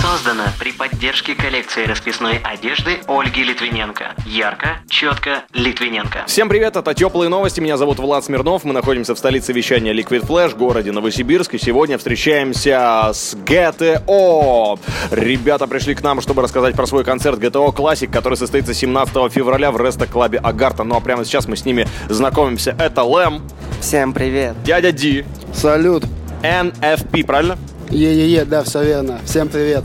Создано при поддержке коллекции расписной одежды Ольги Литвиненко. Ярко, четко, Литвиненко. Всем привет, это Теплые новости, меня зовут Влад Смирнов, мы находимся в столице вещания Liquid Flash, городе Новосибирск, и сегодня встречаемся с GTO. Ребята пришли к нам, чтобы рассказать про свой концерт GTO Classic, который состоится 17 февраля в Реста-клабе Агарта. Ну а прямо сейчас мы с ними знакомимся. Это Лэм, Всем привет. дядя Ди, Салют. NFP, правильно? Е-е-е, да, все верно. Всем привет.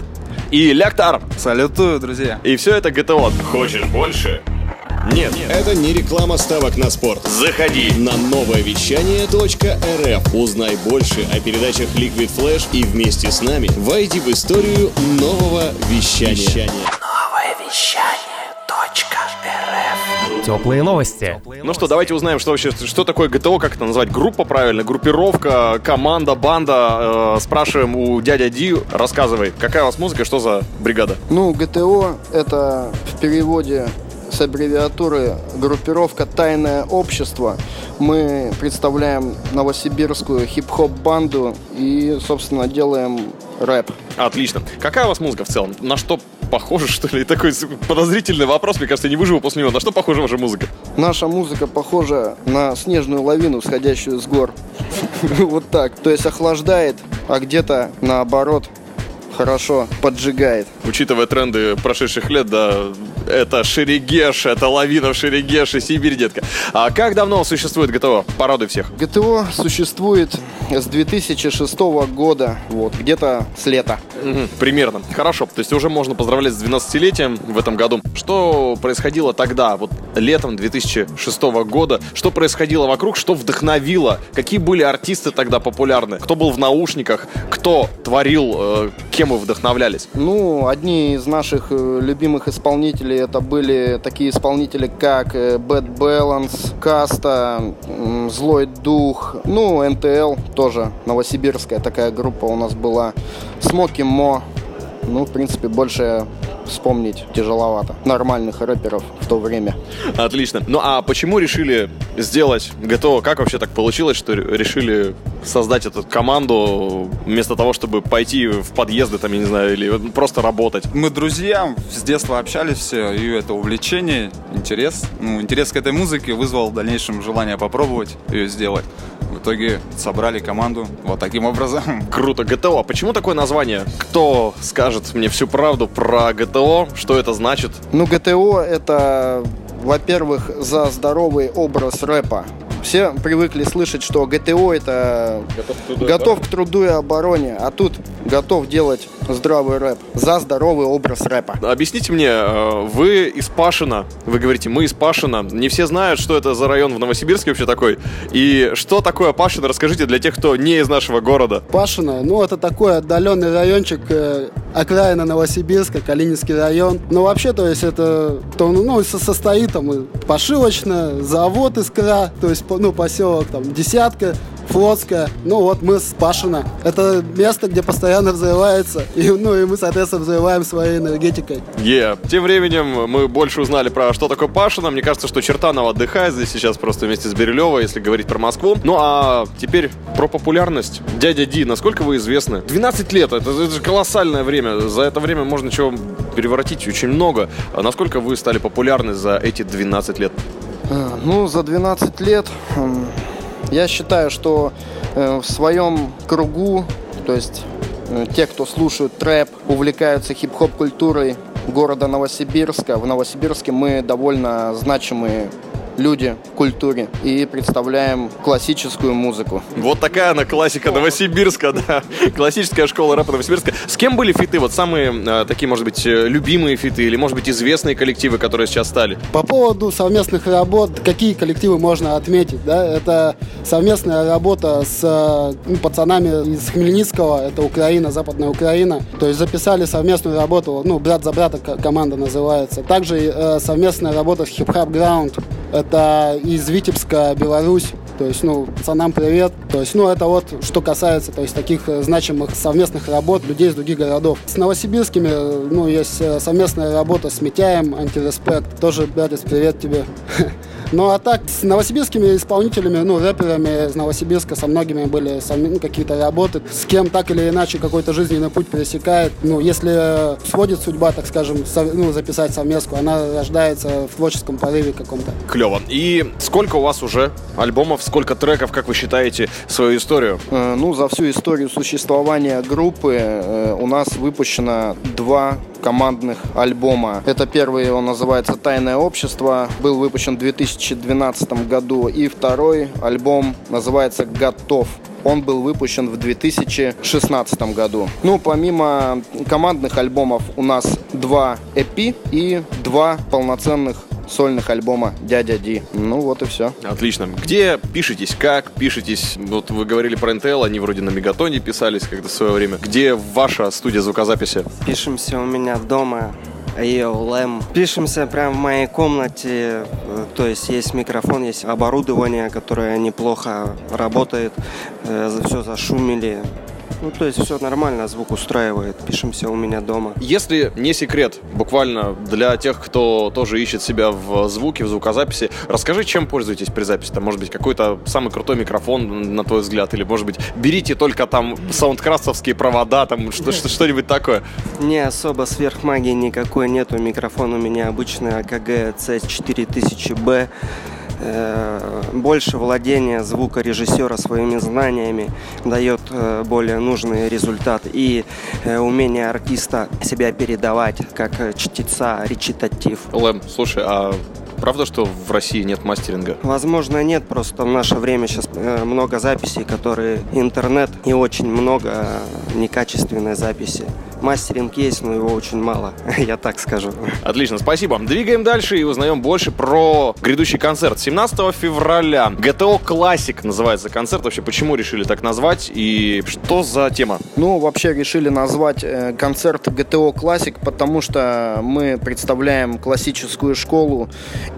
И Ляктар. Салютую, друзья. И все это GTO. Хочешь больше? Нет. Это не реклама ставок на спорт. Заходи. На новое вещание .рф узнай больше о передачах Liquid Flash и вместе с нами войди в историю нового вещания. Теплые новости. Ну что, давайте узнаем, что вообще, что такое ГТО, как это назвать, группа правильно, группировка, команда, банда. Э, спрашиваем у дядя Ди, рассказывай, какая у вас музыка, что за бригада? Ну, ГТО — это в переводе с аббревиатуры группировка «Тайное общество». Мы представляем новосибирскую хип-хоп-банду и, собственно, делаем рэп. Отлично. Какая у вас музыка в целом? На что похоже, что ли? Такой подозрительный вопрос, мне кажется, я не выживу после него. На что похожа ваша музыка? Наша музыка похожа на снежную лавину, сходящую с гор. Вот так. То есть охлаждает, а где-то наоборот хорошо поджигает. Учитывая тренды прошедших лет, да, это Шерегеш, это лавина в Шерегеше, Сибирь, детка. А как давно существует ГТО? Порадуй всех. ГТО существует с 2006 года, вот, где-то с лета. Мгм, примерно. Хорошо. То есть уже можно поздравлять с 12-летием в этом году. Что происходило тогда, вот летом 2006 года? Что происходило вокруг? Что вдохновило? Какие были артисты тогда популярны? Кто был в наушниках? Кто творил? э, кем вы вдохновлялись? Ну, одни из наших э, любимых исполнителей это были такие исполнители, как э, Bad Balance, Каста, Злой Дух, ну, НТЛ тоже, новосибирская такая группа у нас была, Смоки Мо, ну, в принципе, больше вспомнить тяжеловато. Нормальных рэперов в то время. Отлично. Ну а почему решили сделать ГТО? Как вообще так получилось, что решили создать эту команду вместо того, чтобы пойти в подъезды, там, я не знаю, или просто работать? Мы друзья, с детства общались все, и это увлечение, интерес. Ну, интерес к этой музыке вызвал в дальнейшем желание попробовать ее сделать. В итоге собрали команду вот таким образом. Круто, ГТО. А почему такое название? Кто скажет мне всю правду про ГТО? Что это значит? Ну, ГТО это, во-первых, за здоровый образ рэпа. Все привыкли слышать, что ГТО это готов к труду и обороне, а тут готов делать здравый рэп за здоровый образ рэпа. Объясните мне, э, вы из Пашина, вы говорите, мы из Пашина. Не все знают, что это за район в Новосибирске вообще такой. И что такое Пашина, расскажите для тех, кто не из нашего города. Пашино, ну это такой отдаленный райончик, э, окраина Новосибирска, Калининский район. Но вообще, то есть это, то, ну, со- состоит там и пошивочная, завод Искра, то есть, ну, поселок там Десятка, Флотская. Ну вот мы с Пашино. Это место, где постоянно взрывается, и, ну, и мы, соответственно, взрываем своей энергетикой. Е. Тем временем мы больше узнали про что такое Пашина. Мне кажется, что Чертанова отдыхает здесь сейчас просто вместе с Бирюлева, если говорить про Москву. Ну а теперь про популярность. Дядя Ди, насколько вы известны? 12 лет, это, это же колоссальное время. За это время можно чего переворотить очень много. А насколько вы стали популярны за эти 12 лет? Э, Ну, за 12 лет я считаю, что э, в своем кругу, то есть э, те, кто слушают трэп, увлекаются хип-хоп культурой города Новосибирска. В Новосибирске мы довольно значимые люди в культуре и представляем классическую музыку. Вот такая она классика Новосибирска, да. Классическая школа рэпа Новосибирска. С кем были фиты? Вот самые э, такие, может быть, э, любимые фиты или, может быть, известные коллективы, которые сейчас стали? По поводу совместных работ, какие коллективы можно отметить, да, это совместная работа с э, ну, пацанами из Хмельницкого, это Украина, Западная Украина, то есть записали совместную работу, ну, брат за брата ко- команда называется. Также э, совместная работа с Hip Hop Ground, это из Витебска, Беларусь, То есть, ну, пацанам привет. То есть, ну, это вот что касается, то есть, таких э, значимых совместных работ людей из других городов. С новосибирскими, э, ну, есть э, совместная работа с Митяем, антиреспект. Тоже, братец, привет тебе. Ну, а так, с новосибирскими исполнителями, ну, рэперами из Новосибирска со многими были ну, какие-то работы. С кем так или иначе какой-то жизненный путь пересекает. Ну, если сводит судьба, так скажем, со- ну, записать совместку, она рождается в творческом порыве каком-то. Клево. И сколько у вас уже альбомов, сколько треков, как вы считаете, свою историю? Э, Ну, за всю историю существования группы э, у нас выпущено два командных альбома. Это первый, он называется «Тайное общество», был выпущен в 2012 году. И второй альбом называется «Готов». Он был выпущен в 2016 году. Ну, помимо командных альбомов у нас два EP и два полноценных сольных альбома «Дядя Ди». Ну, вот и все. Отлично. Где пишетесь, как пишетесь? Вот вы говорили про НТЛ, они вроде на Мегатоне писались когда в свое время. Где ваша студия звукозаписи? Пишемся у меня дома. Йоу, Лэм. Пишемся прямо в моей комнате. Э, То есть есть микрофон, есть оборудование, которое неплохо работает. Все зашумели. Ну, то есть все нормально, звук устраивает. Пишемся у меня дома. Если не секрет, буквально для тех, кто тоже ищет себя в звуке, в звукозаписи, расскажи, чем пользуетесь при записи. Там, может быть, какой-то самый крутой микрофон, на твой взгляд, или, может быть, берите только там саундкрасовские провода, там что- что- что-нибудь такое. Не особо сверхмагии никакой нету. Микрофон у меня обычный АКГ C4000B. Э, Больше владения звукорежиссера своими знаниями дает э, более нужный результат. И э, умение артиста себя передавать как чтеца, речитатив. Лэм, слушай, а правда, что в России нет мастеринга? Возможно, нет, просто в наше время сейчас много записей, которые интернет и очень много некачественной записи. Мастеринг есть, но его очень мало, я так скажу. Отлично, спасибо. Двигаем дальше и узнаем больше про грядущий концерт. 17 февраля. ГТО Классик называется концерт. Вообще, почему решили так назвать и что за тема? Ну, вообще решили назвать э, концерт ГТО Классик, потому что мы представляем классическую школу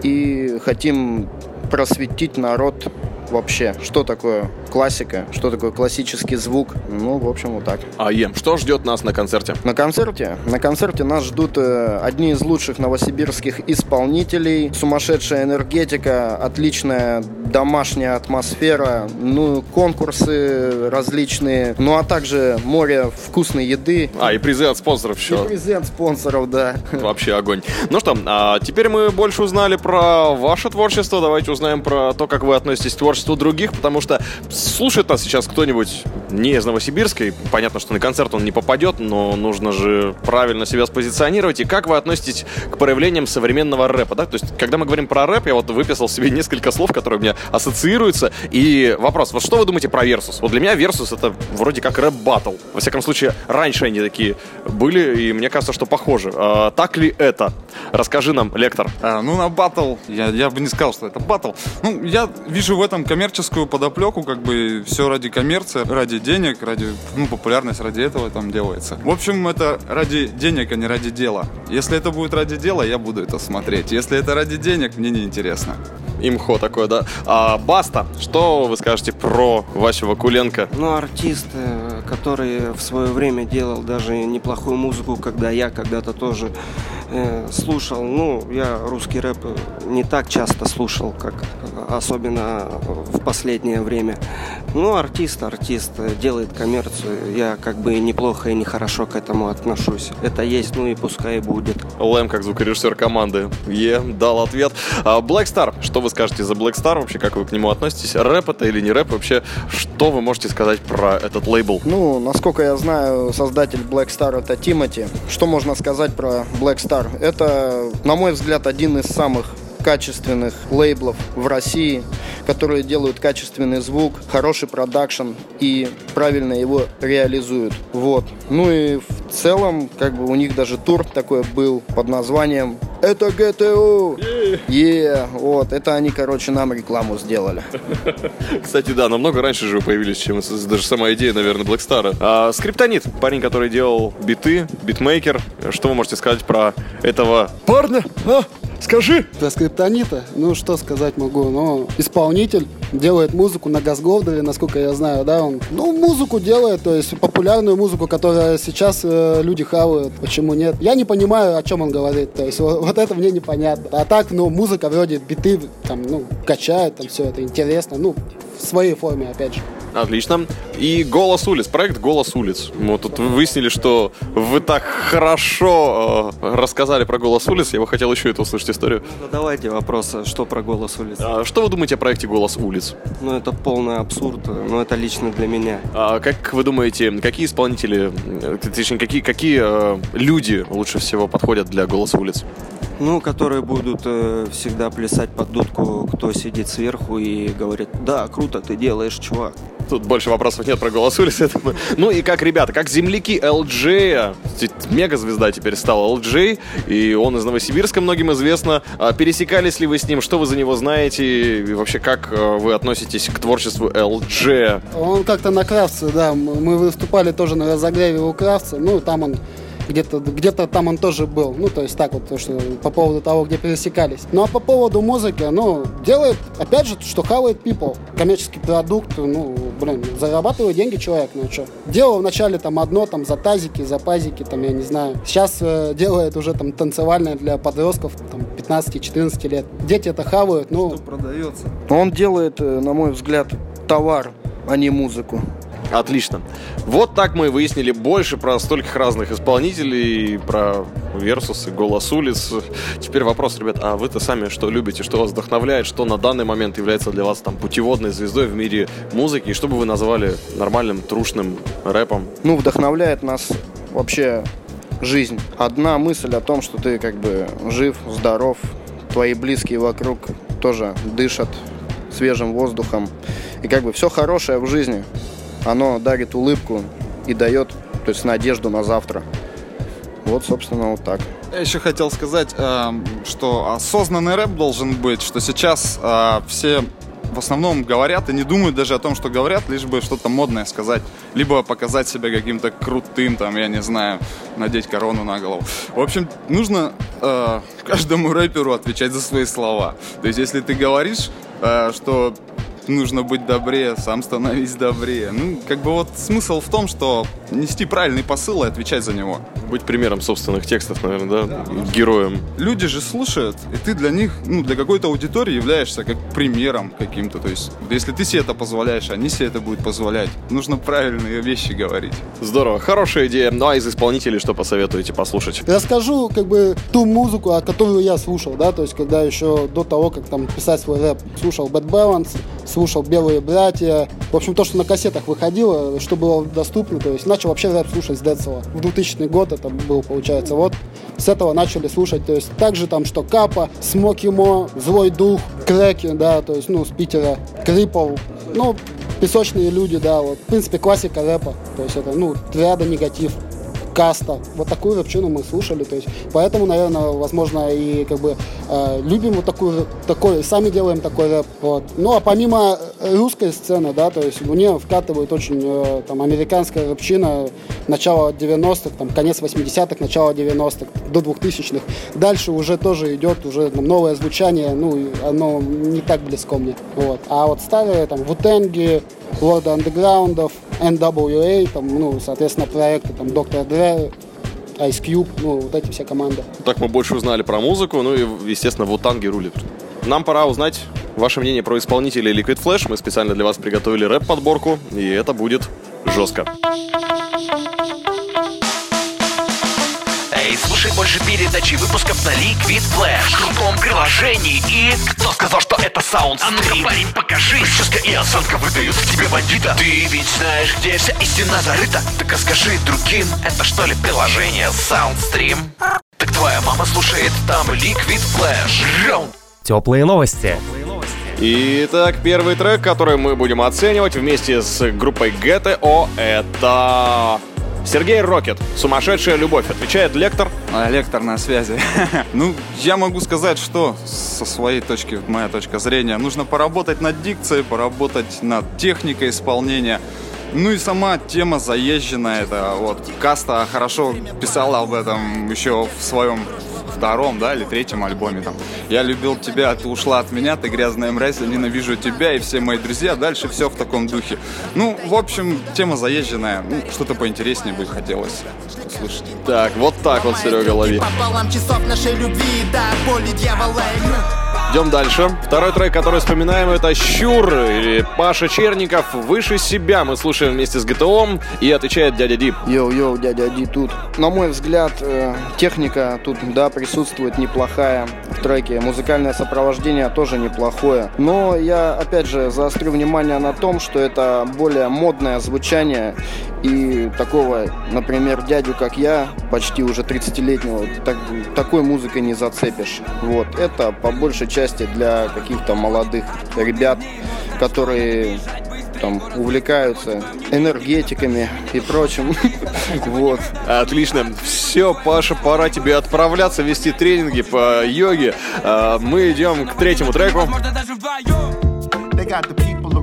и хотим просветить народ вообще, что такое классика, что такое классический звук. Ну, в общем, вот так. А Ем, что ждет нас на концерте? На концерте? На концерте нас ждут э, одни из лучших новосибирских исполнителей, сумасшедшая энергетика, отличная домашняя атмосфера, ну, конкурсы различные, ну, а также море вкусной еды. А, и призы от спонсоров И еще. презент спонсоров, да. Вообще огонь. Ну что, а теперь мы больше узнали про ваше творчество. Давайте узнаем про то, как вы относитесь к творчеству других, потому что слушает нас сейчас кто-нибудь не из Новосибирска. и Понятно, что на концерт он не попадет, но нужно же правильно себя спозиционировать. И как вы относитесь к проявлениям современного рэпа? Да? То есть, когда мы говорим про рэп, я вот выписал себе несколько слов, которые у меня ассоциируются. И вопрос, вот что вы думаете про Versus? Вот для меня Versus это вроде как рэп-баттл. Во всяком случае, раньше они такие были, и мне кажется, что похожи. А, так ли это? Расскажи нам, лектор. А, ну, на батл, я, я бы не сказал, что это батл. Ну, я вижу в этом коммерческую подоплеку, как бы все ради коммерции, ради денег, ради, ну, популярность ради этого там делается. В общем, это ради денег, а не ради дела. Если это будет ради дела, я буду это смотреть. Если это ради денег, мне не интересно. Имхо такое, да. А, Баста, что вы скажете про Васю Вакуленко? Ну, артист, э, который в свое время делал даже неплохую музыку, когда я когда-то тоже э, слушал. Ну, я русский рэп не так часто слушал, как особенно в последнее время. Ну, артист, артист делает коммерцию. Я как бы неплохо и нехорошо к этому отношусь. Это есть, ну и пускай будет. Лэм, как звукорежиссер команды, Е, дал ответ. А, Black Star, что вы скажете за Black Star? Вообще, как вы к нему относитесь? Рэп это или не рэп? Вообще, что вы можете сказать про этот лейбл? Ну, насколько я знаю, создатель Black Star это Тимати. Что можно сказать про Black Star? Это, на мой взгляд, один из самых качественных лейблов в России, которые делают качественный звук, хороший продакшн и правильно его реализуют. Вот. Ну и в целом, как бы у них даже тур такой был под названием «Это ГТО!» Е, вот, это они, короче, нам рекламу сделали. Кстати, да, намного раньше же вы появились, чем даже сама идея, наверное, Black Star. А, Скриптонит, парень, который делал биты, битмейкер. Что вы можете сказать про этого парня? А? Скажи! Про скриптонита, ну что сказать могу, но исполнитель делает музыку на Газголдере, насколько я знаю, да, он, ну, музыку делает, то есть популярную музыку, которая сейчас э, люди хавают, почему нет. Я не понимаю, о чем он говорит, то есть вот, вот это мне непонятно. А так, ну, музыка вроде биты, там, ну, качает, там все это интересно, ну, в своей форме, опять же. Отлично. И «Голос улиц», проект «Голос улиц». Мы тут выяснили, что вы так хорошо э, рассказали про «Голос улиц», я бы хотел еще это услышать историю. Ну, давайте вопрос, что про «Голос улиц». А что вы думаете о проекте «Голос улиц»? Ну, это полный абсурд, но это лично для меня. А как вы думаете, какие исполнители, э, точнее, какие, какие э, люди лучше всего подходят для «Голоса улиц»? Ну, которые будут э, всегда плясать под дудку, кто сидит сверху и говорит, да, круто ты делаешь, чувак. Тут больше вопросов нет про голос улиц. Это мы. Ну и как, ребята, как земляки LJ, мега-звезда теперь стала LJ, и он из Новосибирска многим известно. А пересекались ли вы с ним, что вы за него знаете, и вообще как э, вы относитесь к творчеству LJ? Он как-то на Кравце, да, мы выступали тоже на разогреве у Кравца, ну там он где-то где там он тоже был. Ну, то есть так вот, то, что по поводу того, где пересекались. Ну, а по поводу музыки, ну, делает, опять же, что хавает people. Коммерческий продукт, ну, блин, зарабатывает деньги человек, ну, что. Делал вначале там одно, там, за тазики, за пазики, там, я не знаю. Сейчас э, делает уже там танцевальное для подростков, там, 15-14 лет. Дети это хавают, ну... Что продается? Он делает, э, на мой взгляд, товар, а не музыку. Отлично. Вот так мы выяснили больше про стольких разных исполнителей, про Версусы, Голос улиц. Теперь вопрос, ребят, а вы-то сами что любите, что вас вдохновляет, что на данный момент является для вас там путеводной звездой в мире музыки, и что бы вы назвали нормальным, трушным рэпом? Ну, вдохновляет нас вообще жизнь. Одна мысль о том, что ты как бы жив, здоров, твои близкие вокруг тоже дышат свежим воздухом. И как бы все хорошее в жизни оно дарит улыбку и дает, то есть надежду на завтра. Вот, собственно, вот так. Я еще хотел сказать, э, что осознанный рэп должен быть, что сейчас э, все в основном говорят и не думают даже о том, что говорят, лишь бы что-то модное сказать. Либо показать себя каким-то крутым, там, я не знаю, надеть корону на голову. В общем, нужно э, каждому рэперу отвечать за свои слова. То есть, если ты говоришь, э, что нужно быть добрее, сам становись добрее. Ну, как бы вот смысл в том, что нести правильный посыл и отвечать за него. Быть примером собственных текстов, наверное, да? да. Героем. Люди же слушают, и ты для них, ну, для какой-то аудитории являешься как примером каким-то. То есть, если ты себе это позволяешь, они себе это будут позволять. Нужно правильные вещи говорить. Здорово, хорошая идея. Ну, а из исполнителей что посоветуете послушать? Расскажу, как бы, ту музыку, которую я слушал, да, то есть, когда еще до того, как там писать свой рэп, слушал Bad Balance, слушал «Белые братья». В общем, то, что на кассетах выходило, что было доступно. То есть начал вообще рэп слушать с Децела. В 2000 год это был, получается. Вот с этого начали слушать. То есть также там, что Капа, Смоки Мо, Злой Дух, Креки, да, то есть, ну, с Питера, Крипов. Ну, песочные люди, да, вот. В принципе, классика рэпа. То есть это, ну, триада негатив каста. Вот такую рэпчину мы слушали. То есть, поэтому, наверное, возможно, и как бы э, любим вот такую, такой, сами делаем такой рэп. Вот. Ну, а помимо русской сцены, да, то есть мне вкатывает очень э, там американская рэпчина начала 90-х, там, конец 80-х, начало 90-х, до 2000-х. Дальше уже тоже идет уже там, новое звучание, ну, оно не так близко мне. Вот. А вот старые, там, Вутенги, Лорда Андеграундов, NWA, там, ну, соответственно, проекты, там, Доктор Dre, Ice Cube, ну, вот эти все команды. Так мы больше узнали про музыку, ну и, естественно, Вутанги рулит. Нам пора узнать ваше мнение про исполнителей Liquid Flash. Мы специально для вас приготовили рэп-подборку, и это будет жестко. Эй, слушай больше передачи выпусков на Liquid Flash. В крутом приложении и... Кто сказал, что это саунд А ну-ка, парень, покажи. Прическа и осанка выдают к тебе бандита. Ты ведь знаешь, где вся истина зарыта. Так расскажи другим, это что ли приложение Soundstream? Так твоя мама слушает там Liquid Flash. Раунд Теплые новости. Итак, первый трек, который мы будем оценивать вместе с группой GTO, это Сергей Рокет. Сумасшедшая любовь. Отвечает лектор. А, лектор на связи. ну, я могу сказать, что со своей точки, моя точка зрения, нужно поработать над дикцией, поработать над техникой исполнения. Ну и сама тема заезженная, это вот Каста хорошо писала об этом еще в своем втором, да, или третьем альбоме там. Я любил тебя, ты ушла от меня, ты грязная мразь, я ненавижу тебя и все мои друзья. Дальше все в таком духе. Ну, в общем, тема заезженная. Ну, что-то поинтереснее бы хотелось услышать. Так, вот так вот, Серега, лови. Пополам часов нашей любви до боли дьявола Идем дальше. Второй трек, который вспоминаем, это «Щур» или Паша Черников «Выше себя». Мы слушаем вместе с ГТО и отвечает дядя Ди. Йоу-йоу, дядя Ди тут. На мой взгляд, э, техника тут, да, присутствует неплохая в треке. Музыкальное сопровождение тоже неплохое. Но я, опять же, заострю внимание на том, что это более модное звучание и такого, например, дядю, как я, почти уже 30-летнего, так, такой музыкой не зацепишь. Вот. Это по большей части для каких-то молодых ребят, которые там увлекаются энергетиками и прочим. Вот. Отлично. Все, Паша, пора тебе отправляться, вести тренинги по йоге. А, Мы идем к третьему треку.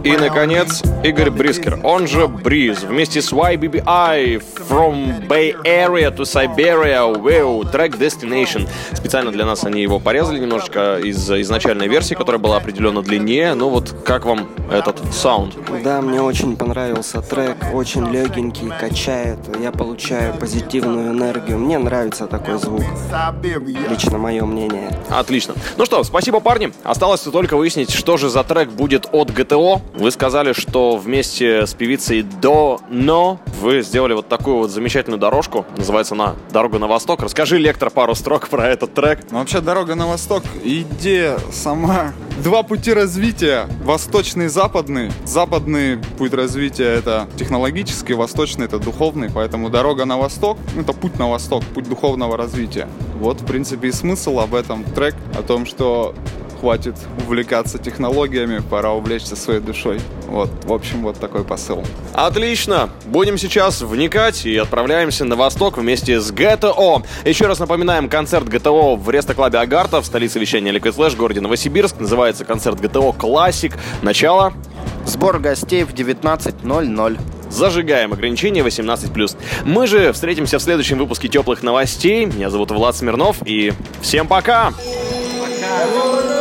И, наконец, Игорь Брискер, он же Бриз, вместе с YBBI From Bay Area to Siberia, wow, трек Destination. Специально для нас они его порезали немножечко из изначальной версии, которая была определенно длиннее. Ну вот, как вам этот саунд? Да, мне очень понравился трек, очень легенький, качает. Я получаю позитивную энергию. Мне нравится такой звук. Лично мое мнение. Отлично. Ну что, спасибо, парни. Осталось только выяснить, что же за трек будет от ГТО. Вы сказали, что вместе с певицей До Но вы сделали вот такую вот замечательную дорожку. Называется она «Дорога на восток». Расскажи, лектор, пару строк про этот трек. Ну, вообще, «Дорога на восток» — идея сама. Два пути развития. Восточный и западный. Западный путь развития — это технологический, восточный — это духовный. Поэтому «Дорога на восток» — это путь на восток, путь духовного развития. Вот, в принципе, и смысл об этом трек, о том, что хватит увлекаться технологиями, пора увлечься своей душой. Вот, в общем, вот такой посыл. Отлично! Будем сейчас вникать и отправляемся на восток вместе с ГТО. Еще раз напоминаем, концерт ГТО в Рестоклабе Агарта в столице вещания Liquid Flash в городе Новосибирск. Называется концерт ГТО Классик. Начало. Сбор гостей в 19.00. Зажигаем ограничения 18+. Мы же встретимся в следующем выпуске теплых новостей. Меня зовут Влад Смирнов и всем пока! Пока!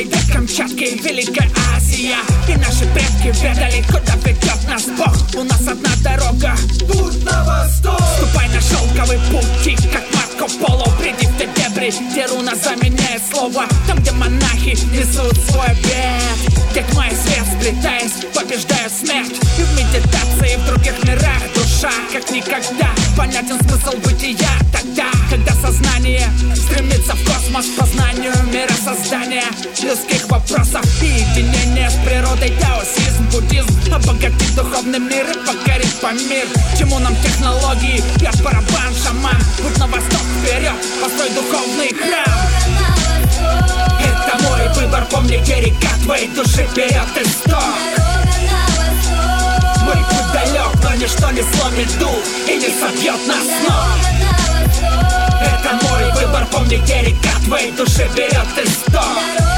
И до Камчатки Великая Азия И наши предки ведали, куда ведет нас Бог У нас одна дорога Путь на восток Ступай на шелковый путь, как Марко Поло Приди в те дебри, где руна заменяет слово Там, где монахи несут свой обед тьма и свет, сплетаясь, побеждают смерть И в медитации в других мирах душа, как никогда. Понятен смысл бытия тогда, когда сознание Стремится в космос познанию мира создания Людских вопросов и единения с природой Даосизм, буддизм. Обогатить духовный мир и покорить по мир Чему нам технологии, я барабан, шаман. Путь на восток вперед, построй духовный храм. Это мой выбор, помни, где река твоей души вперед Мой путь далек, но ничто не сломит дух и не собьет нас с ног. Это мой выбор, помни, где река твоей души берет исток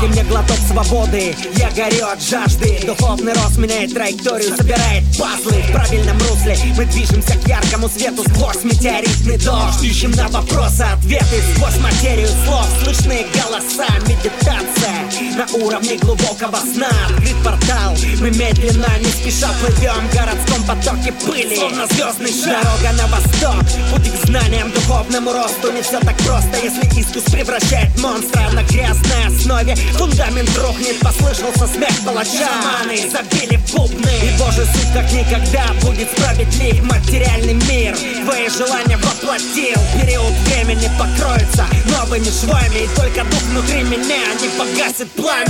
Дайте мне глоток свободы, я горю от жажды. Духовный рост меняет траекторию, собирает пазлы. В правильном русле мы движемся к яркому свету. Сквозь метеоритный дождь. Ищем на вопросы ответы. Сквозь материю слов слышны голоса. Медитация на уровне глубокого сна. Открыт портал, мы медленно, не спеша плывем. В городском потоке пыли, словно звездный шар. Дорога на восток, путь к знаниям, духовному росту Не все так просто, если искус превращает монстра На грязной основе фундамент рухнет Послышался смех палача. Шаманы. Забили бубны. И божий суд как никогда будет справедлив Материальный мир. Твои желания воплотил. Период времени покроется новыми швами. И только дух внутри меня не погасит пламя.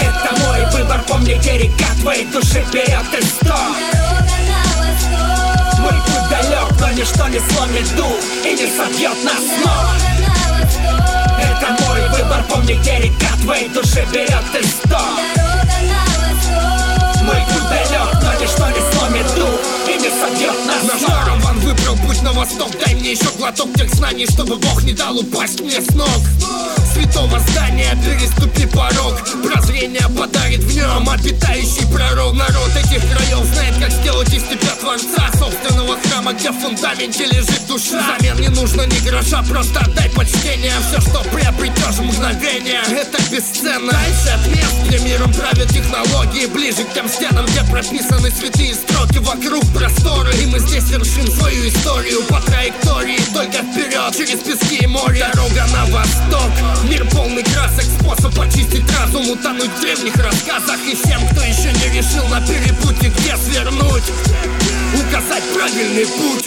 Это мой выбор, помни, где река твоей души берет исток Мой путь далек, но ничто не сломит дух и не собьет нас с ног Это мой выбор, помни, где река твоей души берет исток Мой путь далек, но ничто не сломит дух не собьет нас Наш караван выбрал путь на восток. Дай мне еще глоток тех знаний, чтобы Бог не дал упасть мне с ног. Святого здания переступи порог. Прозрение подарит в нем обитающий пророк. Народ этих краев знает, как сделать из тебя творца Собственного храма, где в фундаменте лежит душа. Взамен не нужно ни гроша, просто отдай почтение. Все, что приобретешь мгновение, это бесценно. Дальше от мест, где миром правят технологии Ближе к тем стенам, где прописаны святые строки. Вокруг просторы, и мы здесь вершим свою историю По траектории, только вперед, через пески и море. Дорога на восток, мир полный красок. Способ очистить разум, утонуть в древних рассказах. И всем, кто еще не решил на перепутье, где свернуть? Указать правильный путь.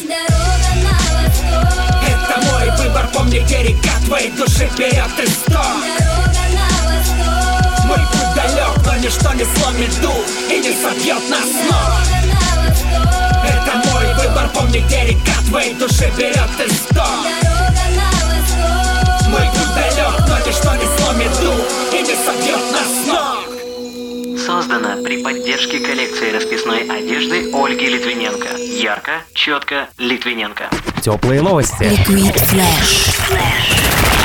Это мой выбор, помни, где река твоей души берет исток Мой путь далек, но ничто не сломит дух и не собьет нас с ног Это мой выбор, помни, где река твоей души берет исток Мой путь далек, но ничто не сломит дух и не собьет нас с ног Создано при поддержке коллекции расписной одежды Ольги Литвиненко. Ярко, четко, Литвиненко. Теплые новости. Liquid Flash.